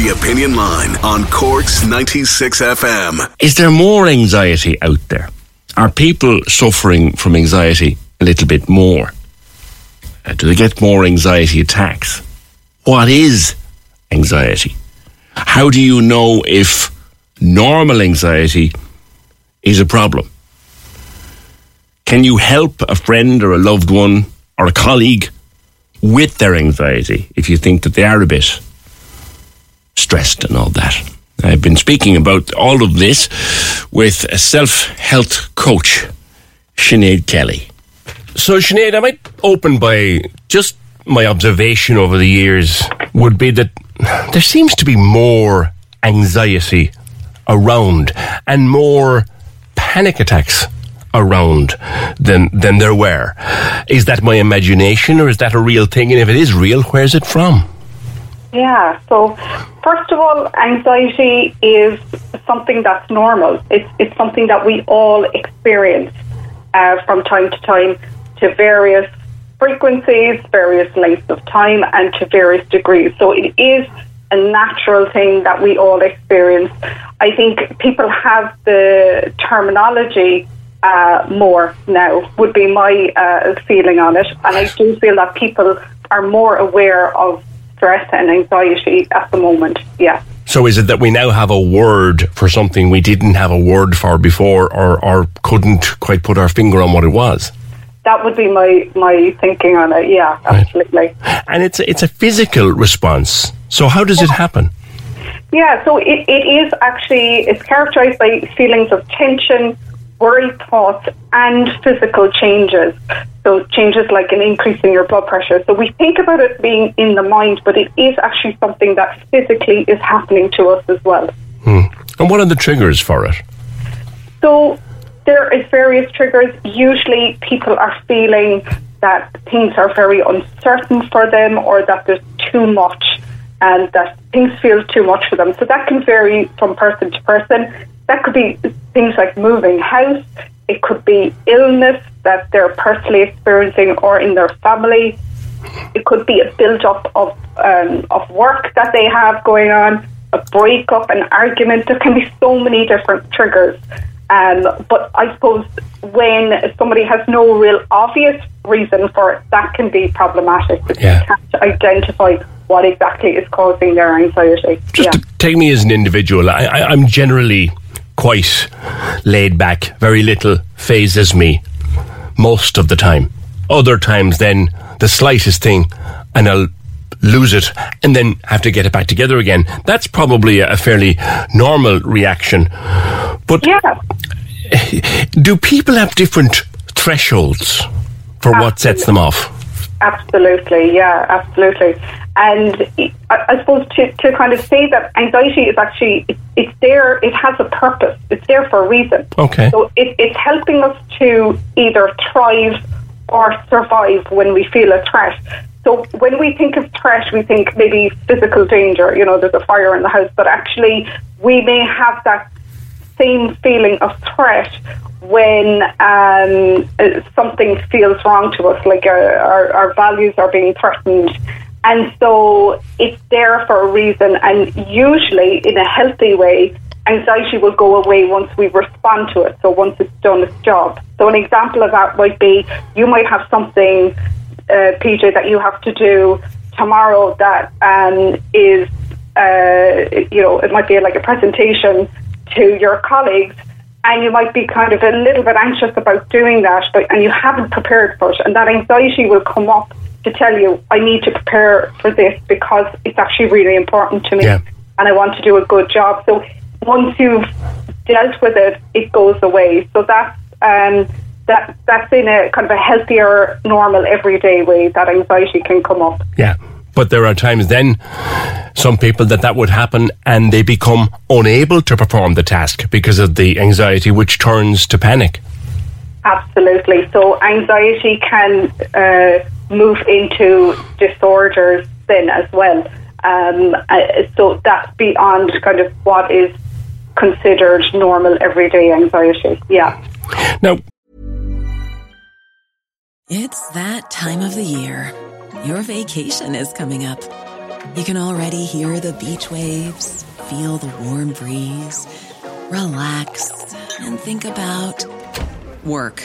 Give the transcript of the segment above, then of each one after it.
The Opinion Line on Cork's 96 FM. Is there more anxiety out there? Are people suffering from anxiety a little bit more? Uh, do they get more anxiety attacks? What is anxiety? How do you know if normal anxiety is a problem? Can you help a friend or a loved one or a colleague with their anxiety if you think that they are a bit stressed and all that? I've been speaking about all of this with a self health coach, Sinead Kelly. So, Sinead, I might open by just my observation over the years would be that there seems to be more anxiety around and more panic attacks around than than there were. Is that my imagination or is that a real thing? And if it is real, where's it from? Yeah, so first of all, anxiety is something that's normal. It's, it's something that we all experience uh, from time to time to various frequencies, various lengths of time, and to various degrees. So it is a natural thing that we all experience. I think people have the terminology uh, more now, would be my uh, feeling on it. And I do feel that people are more aware of stress and anxiety at the moment. Yeah. So is it that we now have a word for something we didn't have a word for before or, or couldn't quite put our finger on what it was? That would be my, my thinking on it, yeah, absolutely. Right. And it's a, it's a physical response. So how does it happen? Yeah, so it, it is actually, it's characterized by feelings of tension, worried thoughts and physical changes. So changes like an increase in your blood pressure. So we think about it being in the mind, but it is actually something that physically is happening to us as well. Hmm. And what are the triggers for it? So there is various triggers. Usually people are feeling that things are very uncertain for them or that there's too much and that things feel too much for them. So that can vary from person to person. That could be things like moving house. It could be illness that they're personally experiencing or in their family. It could be a build up of um, of work that they have going on, a breakup, an argument. There can be so many different triggers. Um, but I suppose when somebody has no real obvious reason for it, that can be problematic. Yeah. You can't identify what exactly is causing their anxiety. Just yeah. take me as an individual. I, I, I'm generally quite laid back, very little phases me most of the time. Other times, then, the slightest thing, and I'll lose it and then have to get it back together again. That's probably a fairly normal reaction. But yeah. do people have different thresholds for what sets them off? Absolutely, yeah, absolutely. And I, I suppose to, to kind of say that anxiety is actually, it's there, it has a purpose, it's there for a reason. Okay. So it, it's helping us to either thrive or survive when we feel a threat. So when we think of threat, we think maybe physical danger, you know, there's a fire in the house, but actually we may have that same feeling of threat when um, something feels wrong to us, like our, our, our values are being threatened. And so it's there for a reason. And usually, in a healthy way, anxiety will go away once we respond to it. So once it's done its job. So an example of that might be you might have something, uh, PJ, that you have to do tomorrow that um, is, uh, you know, it might be like a presentation to your colleagues and you might be kind of a little bit anxious about doing that, but and you haven't prepared for it, and that anxiety will come up to tell you, I need to prepare for this because it's actually really important to me, Yeah. and I want to do a good job. So once you've dealt with it, it goes away. So that's um, that that's in a kind of a healthier, normal, everyday way that anxiety can come up. Yeah. But there are times then, some people that that would happen and they become unable to perform the task because of the anxiety, which turns to panic. Absolutely. So anxiety can uh, move into disorders then as well. Um, uh, so that's beyond kind of what is considered normal everyday anxiety. Yeah. Now, It's that time of the year. Your vacation is coming up. You can already hear the beach waves, feel the warm breeze, relax, and think about work.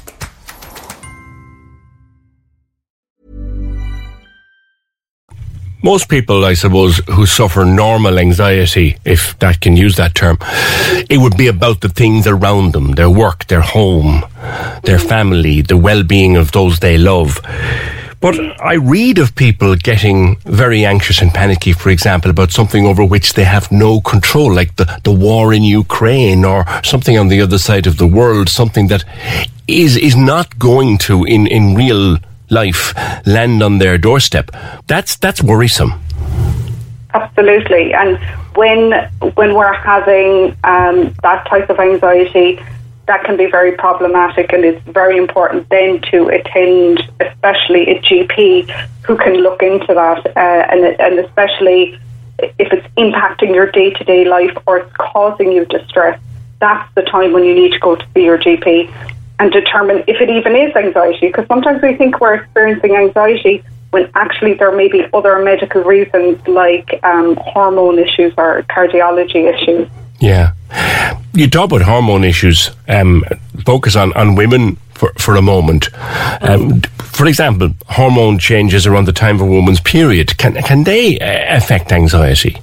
Most people, I suppose, who suffer normal anxiety, if that can use that term, it would be about the things around them, their work, their home, their family, the well-being of those they love. But I read of people getting very anxious and panicky, for example, about something over which they have no control, like the, the war in Ukraine or something on the other side of the world, something that is, is not going to, in, in real life land on their doorstep. That's that's worrisome. Absolutely, and when when we're having um, that type of anxiety, that can be very problematic, and it's very important then to attend, especially a GP who can look into that, uh, and and especially if it's impacting your day to day life or it's causing you distress. That's the time when you need to go to see your GP and determine if it even is anxiety. Because sometimes we think we're experiencing anxiety when actually there may be other medical reasons like um, hormone issues or cardiology issues. Yeah. You talk about hormone issues. Um, focus on, on women for, for a moment. Um, for example, hormone changes around the time of a woman's period. Can, can they uh, affect anxiety?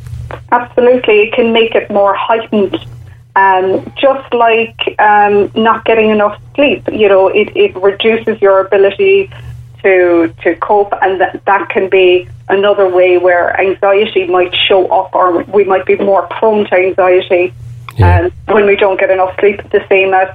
Absolutely. It can make it more heightened um, just like um, not getting enough sleep, you know, it, it reduces your ability to to cope, and that that can be another way where anxiety might show up, or we might be more prone to anxiety yeah. um, when we don't get enough sleep. The same as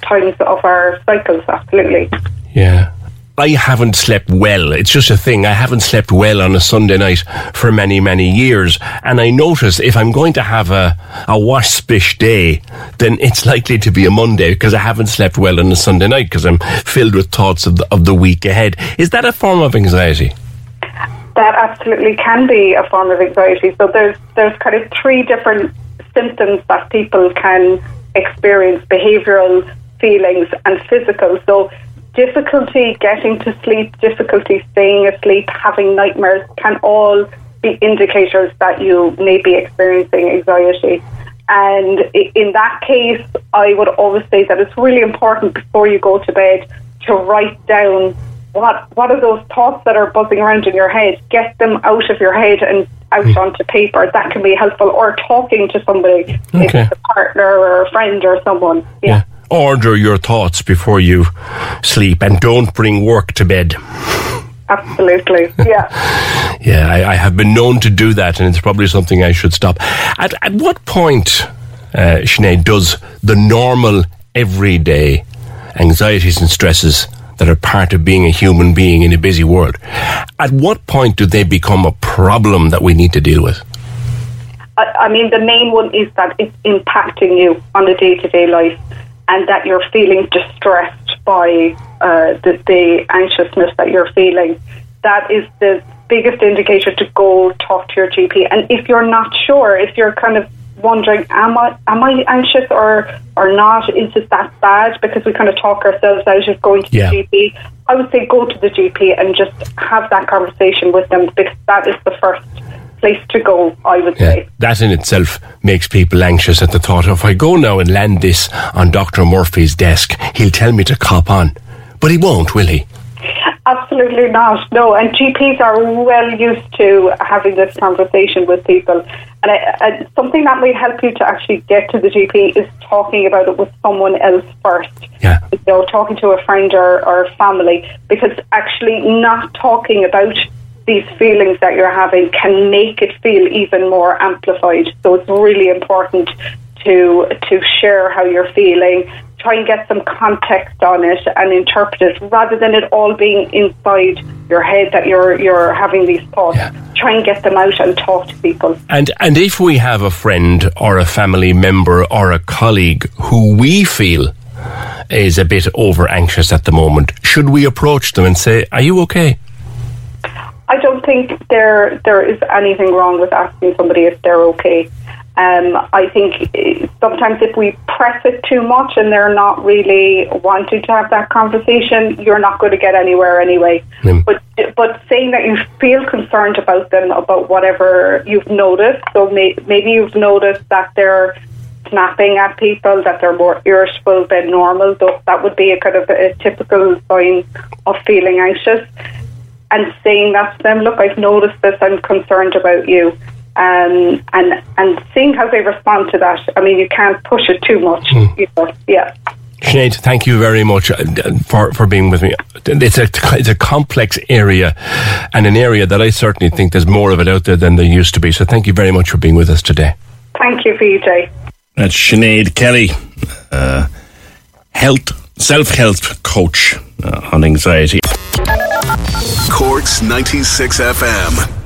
times of our cycles, absolutely. Yeah. I haven't slept well. It's just a thing. I haven't slept well on a Sunday night for many, many years. And I notice if I'm going to have a, a waspish day, then it's likely to be a Monday because I haven't slept well on a Sunday night because I'm filled with thoughts of the, of the week ahead. Is that a form of anxiety? That absolutely can be a form of anxiety. So there's, there's kind of three different symptoms that people can experience behavioral, feelings, and physical. So difficulty getting to sleep, difficulty staying asleep, having nightmares can all be indicators that you may be experiencing anxiety. And in that case, I would always say that it's really important before you go to bed to write down what what are those thoughts that are buzzing around in your head. Get them out of your head and out mm. onto paper. That can be helpful. Or talking to somebody, okay. if it's a partner or a friend or someone. yeah. yeah order your thoughts before you sleep and don't bring work to bed. Absolutely, yeah. yeah, I, I, have been known to do that, and it's probably something I should stop. At, at what point, uh, Sinead, does the normal, everyday anxieties and stresses that are part of being a human being in a busy world, at what point do they become a problem that we need to deal with? I, I mean, the main one is that it's impacting you on a day to day life and that you're feeling distressed by uh, the, the anxiousness that you're feeling, that is the biggest indicator to go talk to your GP. And if you're not sure, if you're kind of wondering, am I am I anxious or or not? Is it that bad? Because we kind of talk ourselves out of going to yeah. the GP. I would say go to the GP and just have that conversation with them because that is the first place to go, I would yeah, say. That in itself makes people anxious at the thought of, if I go now and land this on Dr. Murphy's desk, he'll tell me to cop on. But he won't, will he? Absolutely not. No, and GPs are well used to having this conversation with people. And I, I, something that might help you to actually get to the GP is talking about it with someone else first. Yeah. You know, talking to a friend or, or family, because actually not talking about these feelings that you're having can make it feel even more amplified. So it's really important to to share how you're feeling, try and get some context on it and interpret it rather than it all being inside your head that you're you're having these thoughts. Yeah. Try and get them out and talk to people. And and if we have a friend or a family member or a colleague who we feel is a bit over anxious at the moment, should we approach them and say, Are you okay? I don't think there there is anything wrong with asking somebody if they're okay. Um, I think eh, sometimes if we press it too much and they're not really wanting to have that conversation, you're not going to get anywhere anyway. Mm. But but saying that you feel concerned about them about whatever you've noticed, so may, maybe you've noticed that they're snapping at people, that they're more irritable than normal. That would be a kind of a typical sign of feeling anxious. And saying that to them, look, I've noticed this. I'm concerned about you um, and and seeing how they respond to that. I mean, you can't push it too much. Mm. You know? Yeah. Sinead, thank you very much uh, for, for being with me. It's a, it's a complex area and an area that I certainly think there's more of it out there than there used to be. So thank you very much for being with us today. Thank you, PJ. That's Sinead Kelly, uh, health, self health coach uh, on anxiety. Corks 96 FM.